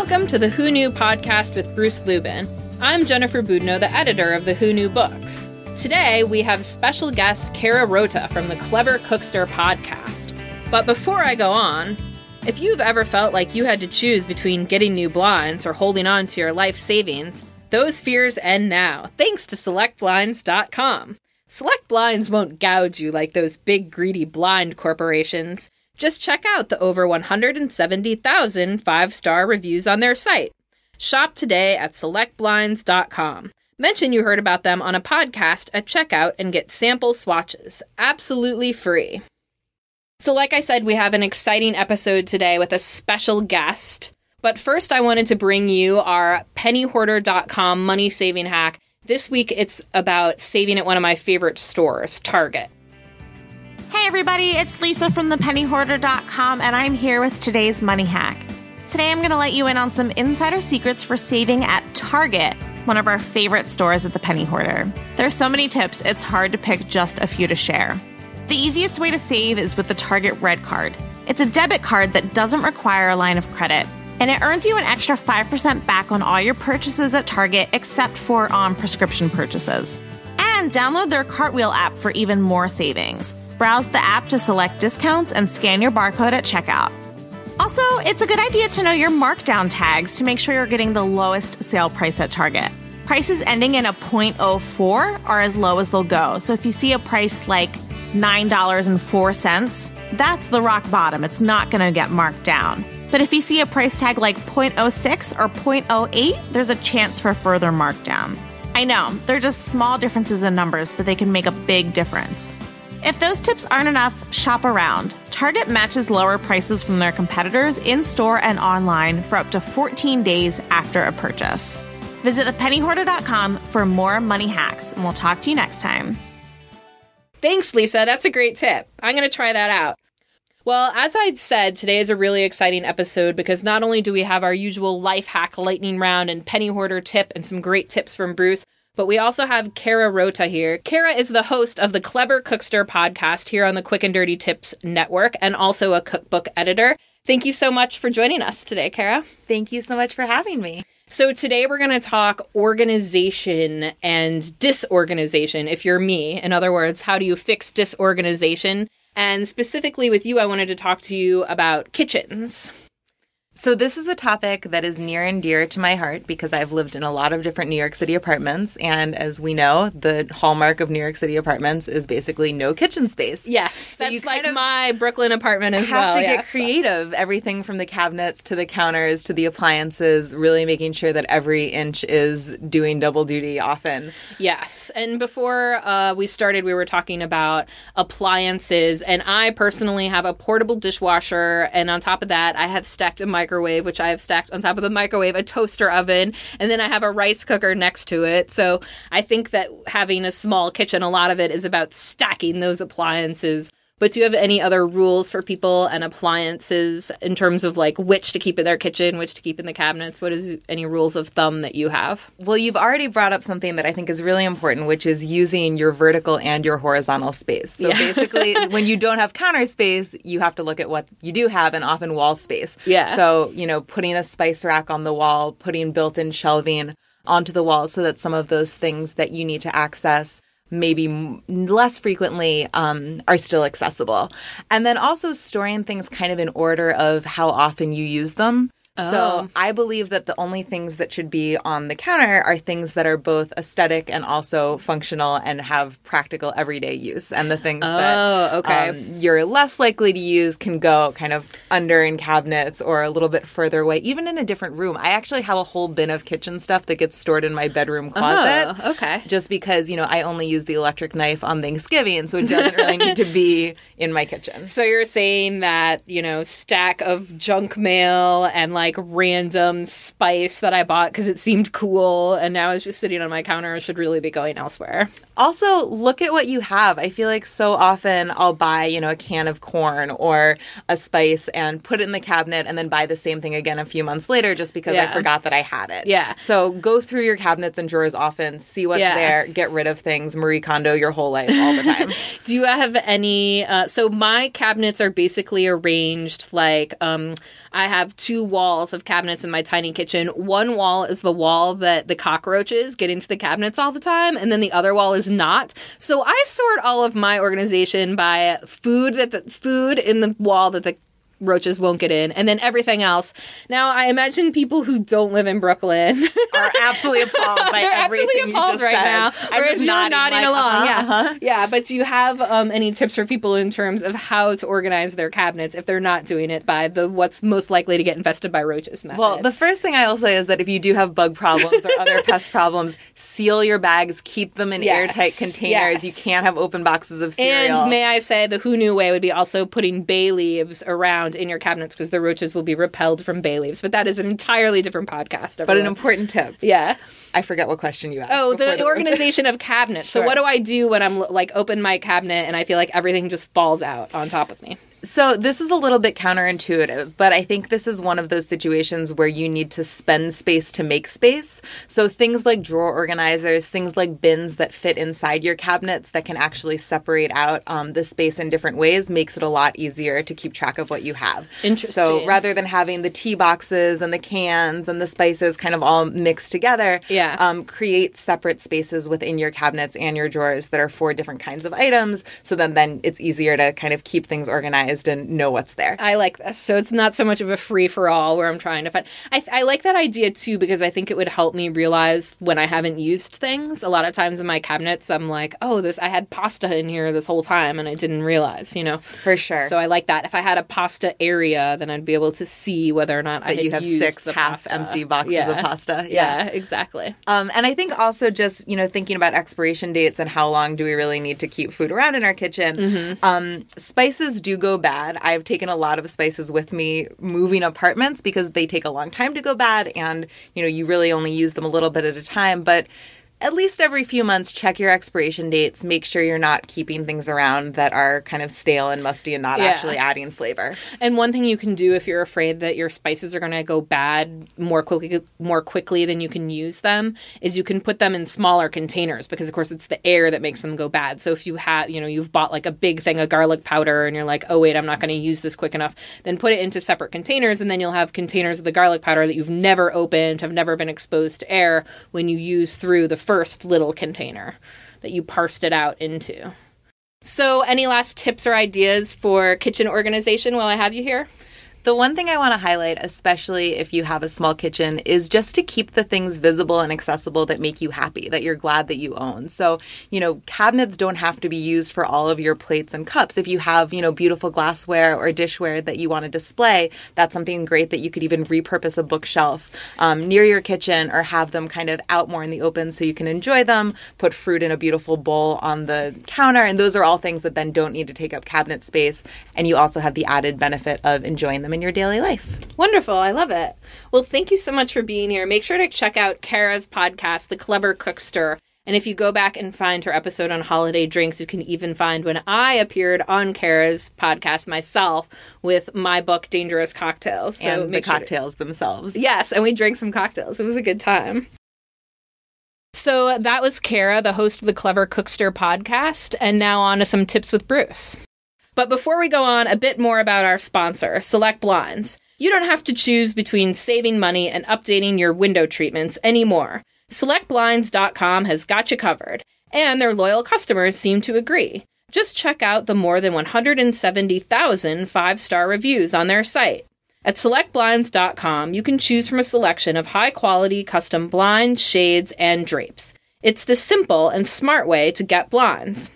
Welcome to the Who Knew podcast with Bruce Lubin. I'm Jennifer Boudinot, the editor of the Who Knew books. Today, we have special guest Kara Rota from the Clever Cookstr podcast. But before I go on, if you've ever felt like you had to choose between getting new blinds or holding on to your life savings, those fears end now, thanks to SelectBlinds.com. Select Blinds won't gouge you like those big greedy blind corporations. Just check out the over 170,000 five star reviews on their site. Shop today at selectblinds.com. Mention you heard about them on a podcast at checkout and get sample swatches. Absolutely free. So, like I said, we have an exciting episode today with a special guest. But first, I wanted to bring you our pennyhoarder.com money saving hack. This week, it's about saving at one of my favorite stores, Target. Hey everybody, it's Lisa from thepennyhoarder.com and I'm here with today's money hack. Today I'm going to let you in on some insider secrets for saving at Target, one of our favorite stores at the Penny Hoarder. There's so many tips, it's hard to pick just a few to share. The easiest way to save is with the Target Red Card. It's a debit card that doesn't require a line of credit, and it earns you an extra 5% back on all your purchases at Target except for on prescription purchases. And download their Cartwheel app for even more savings. Browse the app to select discounts and scan your barcode at checkout. Also, it's a good idea to know your markdown tags to make sure you're getting the lowest sale price at Target. Prices ending in a 0.04 are as low as they'll go. So if you see a price like $9.04, that's the rock bottom. It's not going to get marked down. But if you see a price tag like 0.06 or 0.08, there's a chance for further markdown. I know, they're just small differences in numbers, but they can make a big difference. If those tips aren't enough, shop around. Target matches lower prices from their competitors in store and online for up to 14 days after a purchase. Visit thepennyhoarder.com for more money hacks, and we'll talk to you next time. Thanks, Lisa. That's a great tip. I'm going to try that out. Well, as I'd said, today is a really exciting episode because not only do we have our usual life hack lightning round and penny hoarder tip and some great tips from Bruce, but we also have Kara Rota here. Kara is the host of the Clever Cookstr podcast here on the Quick and Dirty Tips Network and also a cookbook editor. Thank you so much for joining us today, Kara. Thank you so much for having me. So, today we're going to talk organization and disorganization, if you're me. In other words, how do you fix disorganization? And specifically with you, I wanted to talk to you about kitchens. So, this is a topic that is near and dear to my heart because I've lived in a lot of different New York City apartments. And as we know, the hallmark of New York City apartments is basically no kitchen space. Yes, so that's like my Brooklyn apartment as have well. Have to get creative. Everything from the cabinets to the counters to the appliances, really making sure that every inch is doing double duty often. Yes. And before uh, we started, we were talking about appliances. And I personally have a portable dishwasher. And on top of that, I have stacked a microwave, which I have stacked on top of the microwave, a toaster oven, and then I have a rice cooker next to it. So I think that having a small kitchen, a lot of it is about stacking those appliances. But do you have any other rules for people and appliances in terms of like which to keep in their kitchen, which to keep in the cabinets? What is any rules of thumb that you have? Well, you've already brought up something that I think is really important, which is using your vertical and your horizontal space. So Yeah. basically, when you don't have counter space, you have to look at what you do have and often wall space. Yeah. So, you know, putting a spice rack on the wall, putting built in shelving onto the wall so that some of those things that you need to access maybe less frequently um, are still accessible. And then also storing things kind of in order of how often you use them. Oh. So I believe that the only things that should be on the counter are things that are both aesthetic and also functional and have practical everyday use. And the things that Oh, okay. um, you're less likely to use can go kind of under in cabinets or a little bit further away, even in a different room. I actually have a whole bin of kitchen stuff that gets stored in my bedroom closet. Oh, okay. Just because, you know, I only use the electric knife on Thanksgiving, so it doesn't really need to be in my kitchen. So you're saying that, you know, stack of junk mail and like random spice that I bought because it seemed cool and now it's just sitting on my counter should really be going elsewhere. Also, look at what you have. I feel like so often I'll buy, you know, a can of corn or a spice and put it in the cabinet and then buy the same thing again a few months later just because Yeah. I forgot that I had it. Yeah. So go through your cabinets and drawers often, see what's Yeah. there, get rid of things, Marie Kondo your whole life all the time. Do you have any? Uh, so my cabinets are basically arranged like um, I have two walls of cabinets in my tiny kitchen. One wall is the wall that the cockroaches get into the cabinets all the time, and then the other wall is not. So I sort all of my organization by food that the food in the wall that the roaches won't get in, and then everything else. Now, I imagine people who don't live in Brooklyn are absolutely appalled by They're everything absolutely appalled right said. now. I'm Whereas just you're nodding, nodding like, along, uh-huh, yeah, uh-huh. yeah. But do you have um, any tips for people in terms of how to organize their cabinets if they're not doing it by the what's most likely to get infested by roaches method? Well, the first thing I will say is that if you do have bug problems or other pest problems, seal your bags, keep them in Yes, airtight containers. yes. You can't have open boxes of cereal. and may I say, the who knew way would be also putting bay leaves around in your cabinets because the roaches will be repelled from bay leaves. But that is an entirely different podcast. but an important tip. yeah. I forget what question you asked. Oh, the, roaches. organization of cabinets. So what do I do when I'm like open my cabinet and I feel like everything just falls out on top of me? So this is a little bit counterintuitive, but I think this is one of those situations where you need to spend space to make space. So things like drawer organizers, things like bins that fit inside your cabinets that can actually separate out um, the space in different ways makes it a lot easier to keep track of what you have. Interesting. So rather than having the tea boxes and the cans and the spices kind of all mixed together, Yeah. um, create separate spaces within your cabinets and your drawers that are for different kinds of items. So then, then it's easier to kind of keep things organized and know what's there. I like this. So it's not so much of a free for all where I'm trying to find. I, I like that idea too because I think it would help me realize when I haven't used things. A lot of times in my cabinets, I'm like, oh, this I had pasta in here this whole time and I didn't realize, you know. For sure. So I like that. If I had a pasta area, then I'd be able to see whether or not I that had you have six half pasta. empty boxes Yeah. of pasta. Yeah, exactly. Um, and I think also just you know thinking about expiration dates and how long do we really need to keep food around in our kitchen. Mm-hmm. Um, spices do go bad. I've taken a lot of spices with me moving apartments because they take a long time to go bad, and you know you really only use them a little bit at a time. But at least every few months, check your expiration dates. Make sure you're not keeping things around that are kind of stale and musty and not Yeah. actually adding flavor. And one thing you can do if you're afraid that your spices are going to go bad more quickly more quickly than you can use them is you can put them in smaller containers because of course it's the air that makes them go bad. So if you have, you know, you've bought like a big thing of garlic powder and you're like, "Oh wait, I'm not going to use this quick enough." Then put it into separate containers and then you'll have containers of the garlic powder that you've never opened, have never been exposed to air when you use through the first little container that you parsed it out into. So, any last tips or ideas for kitchen organization while I have you here? The one thing I want to highlight, especially if you have a small kitchen, is just to keep the things visible and accessible that make you happy, that you're glad that you own. So, you know, cabinets don't have to be used for all of your plates and cups. If you have, you know, beautiful glassware or dishware that you want to display, that's something great that you could even repurpose a bookshelf um, near your kitchen or have them kind of out more in the open so you can enjoy them, put fruit in a beautiful bowl on the counter. And those are all things that then don't need to take up cabinet space. And you also have the added benefit of enjoying them in your daily life. Wonderful. I love it. Well, thank you so much for being here. Make sure to check out Kara's podcast, The Clever Cookstr. And if you go back and find her episode on holiday drinks, you can even find when I appeared on Kara's podcast myself with my book, Dangerous Cocktails. So and the sure to- cocktails themselves. Yes, and we drank some cocktails. It was a good time. So that was Kara, the host of the Clever Cookstr podcast, and now on to some tips with Bruce. But before we go on, a bit more about our sponsor, Select Blinds. You don't have to choose between saving money and updating your window treatments anymore. SelectBlinds.com has got you covered, and their loyal customers seem to agree. Just check out the more than 170,000 five star reviews on their site. At selectblinds.com, you can choose from a selection of high quality custom blinds, shades, and drapes. It's the simple and smart way to get blinds.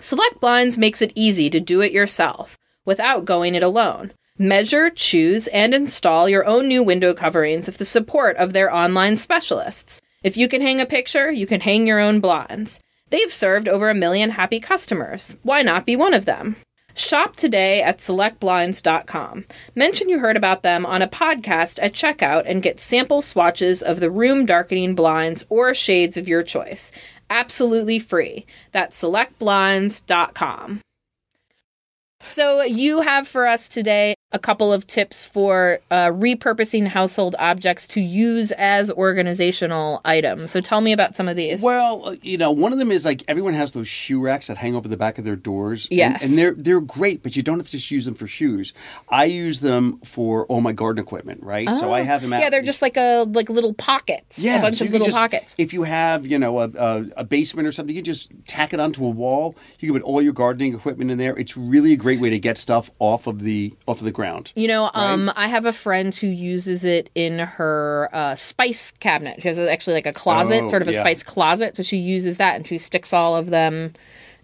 Select Blinds makes it easy to do it yourself without going it alone. Measure, choose, and install your own new window coverings with the support of their online specialists. If you can hang a picture, you can hang your own blinds. They've served over a million happy customers. Why not be one of them? Shop today at selectblinds.com. Mention you heard about them on a podcast at checkout and get sample swatches of the room darkening blinds or shades of your choice. Absolutely free. That's selectblinds.com. So, you have for us today a couple of tips for uh, repurposing household objects to use as organizational items. So tell me about some of these. Well, uh, you know, one of them is like everyone has those shoe racks that hang over the back of their doors. and- Yes. And, they're they're great, but you don't have to just use them for shoes. I use them for all my garden equipment, right? So I have them out. Oh. yeah, they're just like a like little pockets. yeah, a bunch so of little just- pockets. If you have, you know, a, a, a basement or something, you just tack it onto a wall. You can put all your gardening equipment in there. It's really a great way to get stuff off of the off of the ground. You know, um, I have a friend who uses it in her uh, spice cabinet. She has actually like a closet, Oh, sort of a yeah. spice closet. So she uses that and she sticks all of them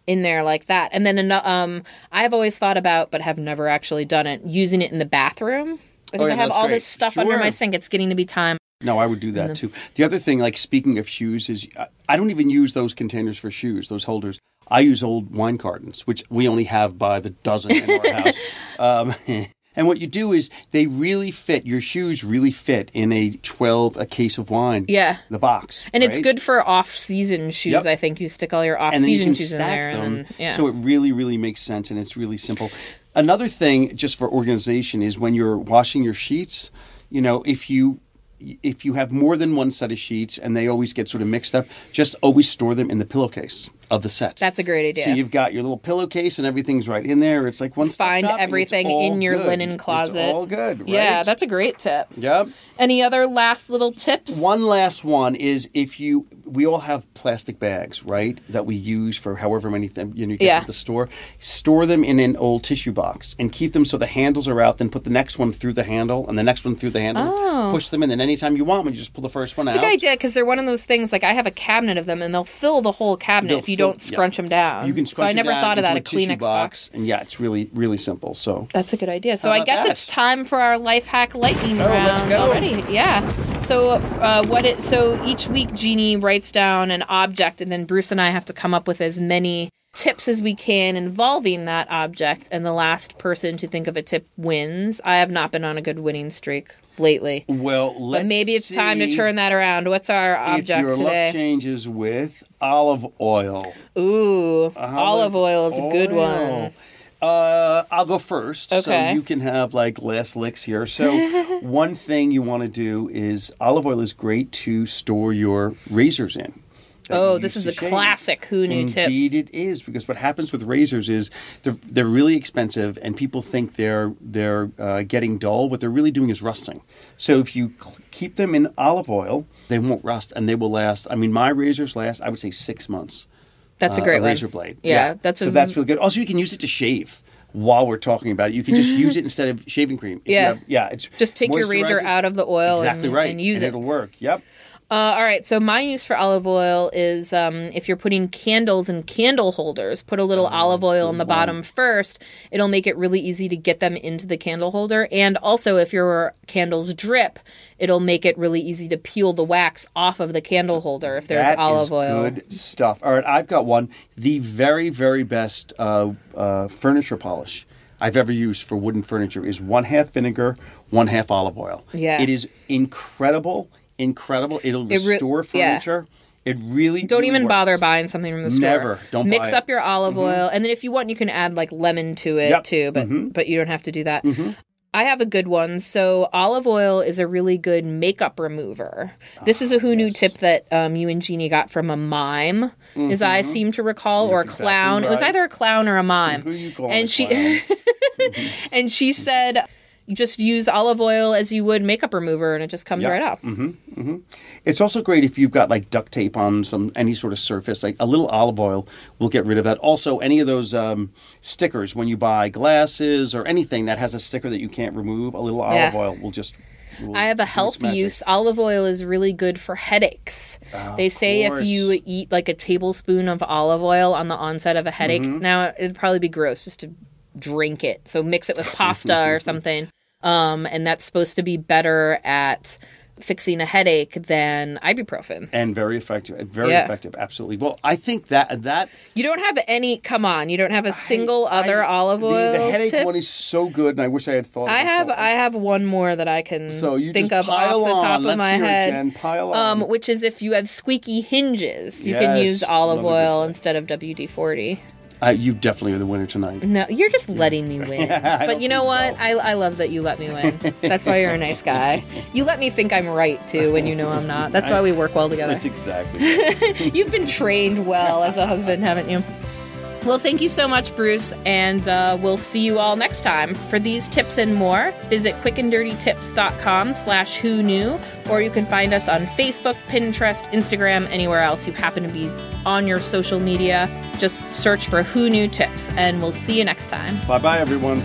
in there like that. And then um, I have always thought about, but have never actually done it, using it in the bathroom because Oh, yeah, I have all great. this stuff under my sink. It's getting to be time. No, I would do that too. The other thing, like speaking of shoes, is I- I don't even use those containers for shoes, those holders. I use old wine cartons, which we only have by the dozen in our house. Um, and what you do is they really fit. Your shoes really fit in a twelve a case of wine. Yeah. the box, And it's good for off-season shoes. Yep. I think you stick all your and then you off-season can shoes in there, them. and then yeah. So it really, really makes sense, and it's really simple. Another thing, just for organization, is when you're washing your sheets. You know, if you if you have more than one set of sheets and they always get sort of mixed up, just always store them in the pillowcase of the set. That's a great idea. So you've got your little pillowcase and everything's right in there. It's like one Find everything in your linen closet. It's all good, right? Yeah, that's a great tip. Yep. Any other last little tips? One last one is if you, we all have plastic bags, right, that we use for however many things you know you get Yeah. to the store. Store them in an old tissue box and keep them so the handles are out. Then put the next one through the handle and the next one through the handle. Oh. Push them in. Then anytime you want, when you just pull the first one It's a out. good idea because they're one of those things. Like I have a cabinet of them, and they'll fill the whole cabinet They'll if you don't scrunch yeah. them down. You can scrunch. so I never thought of that. A tissue Kleenex box. and yeah, it's really really simple. So That's a good idea. So I guess that? it's time for our life hack lightning Oh, round let's go. already. Yeah. So uh, what it so each week Jeannie writes down an object, and then Bruce and I have to come up with as many tips as we can involving that object, and the last person to think of a tip wins. I have not been on a good winning streak lately. well, let's But maybe it's time to turn that around. What's our object your luck today? changes with olive oil. Ooh, olive oil is a good oil. one. Uh, I'll go first, Okay. so you can have like last licks here. So, one thing you want to do is olive oil is great to store your razors in. Oh, this is a shave. classic Who Knew tip. Indeed, it is because what happens with razors is they're they're really expensive, and people think they're they're uh, getting dull. What they're really doing is rusting. So if you cl- keep them in olive oil, they won't rust, and they will last. I mean, my razors last, I would say, six months. That's a uh, great one. razor blade. Yeah, that's so a- that's really good. Also, you can use it to shave. While we're talking about it, you can just use it instead of shaving cream. If you Yeah. have- yeah. It's Just take your razor out of the oil Exactly and, right, and use it. It'll work. Yep. Uh, all right, so my use for olive oil is um, if you're putting candles in candle holders, put a little Oh, olive oil on the bottom first. It'll make it really easy to get them into the candle holder. And also, if your candles drip, it'll make it really easy to peel the wax off of the candle holder if there's That olive oil. Good stuff. All right, I've got one. The very, very best uh, uh, furniture polish I've ever used for wooden furniture is one half vinegar, one half olive oil. Yeah. It is incredible, incredible. It'll It re- restore yeah. furniture. It really Don't really even works. bother buying something from the store. Never. Don't mix it. Mm-hmm. up your olive oil, and then if you want, you can add like lemon to it Yep. too. But Mhm. but you don't have to do that. Mhm. I have a good one. So olive oil is a really good makeup remover. This is a who knew Ah, yes. tip that um, you and Jeannie got from a mime, as I seem to recall, or a Mm-hmm. Exactly clown. It was either a clown or a mime. Who you calling and she clown? and she said, "You just use olive oil as you would makeup remover, and it just comes Yeah. right off." It's also great if you've got like duct tape on some any sort of surface. Like a little olive oil will get rid of that. Also, any of those um, stickers when you buy glasses or anything that has a sticker that you can't remove, a little olive Yeah. oil will just. I have a health use. Olive oil is really good for headaches. they say if you eat like a tablespoon of olive oil on the onset of a headache, Mm-hmm. now it'd probably be gross just to drink it. So mix it with pasta or something. Um, and that's supposed to be better at fixing a headache than ibuprofen. and very effective. Very Yeah. effective, absolutely. Well, I think that that You don't have any. Come on, you don't have a single other I- olive oil The, headache tip. one is so good, and I wish I had thought. I of it have so- I have one more that I can So you think of off pile the top of Let's my hear it, head. Jen. Pile Um, which is if you have squeaky hinges, you can use olive love a good oil instead of WD forty. Uh, you definitely are the winner tonight. No, you're just letting me win. But you know what? so. I, I love that you let me win. That's why you're a nice guy. You let me think I'm right too when you know I'm not. That's why we work well together. That's exactly. You've been trained well as a husband, haven't you? Well, thank you so much, Bruce, and uh, we'll see you all next time. For these tips and more, visit quickanddirtytips.com slash who knew, or you can find us on Facebook, Pinterest, Instagram, anywhere else you happen to be on your social media. Just search for Who Knew Tips, and we'll see you next time. bye bye, everyone.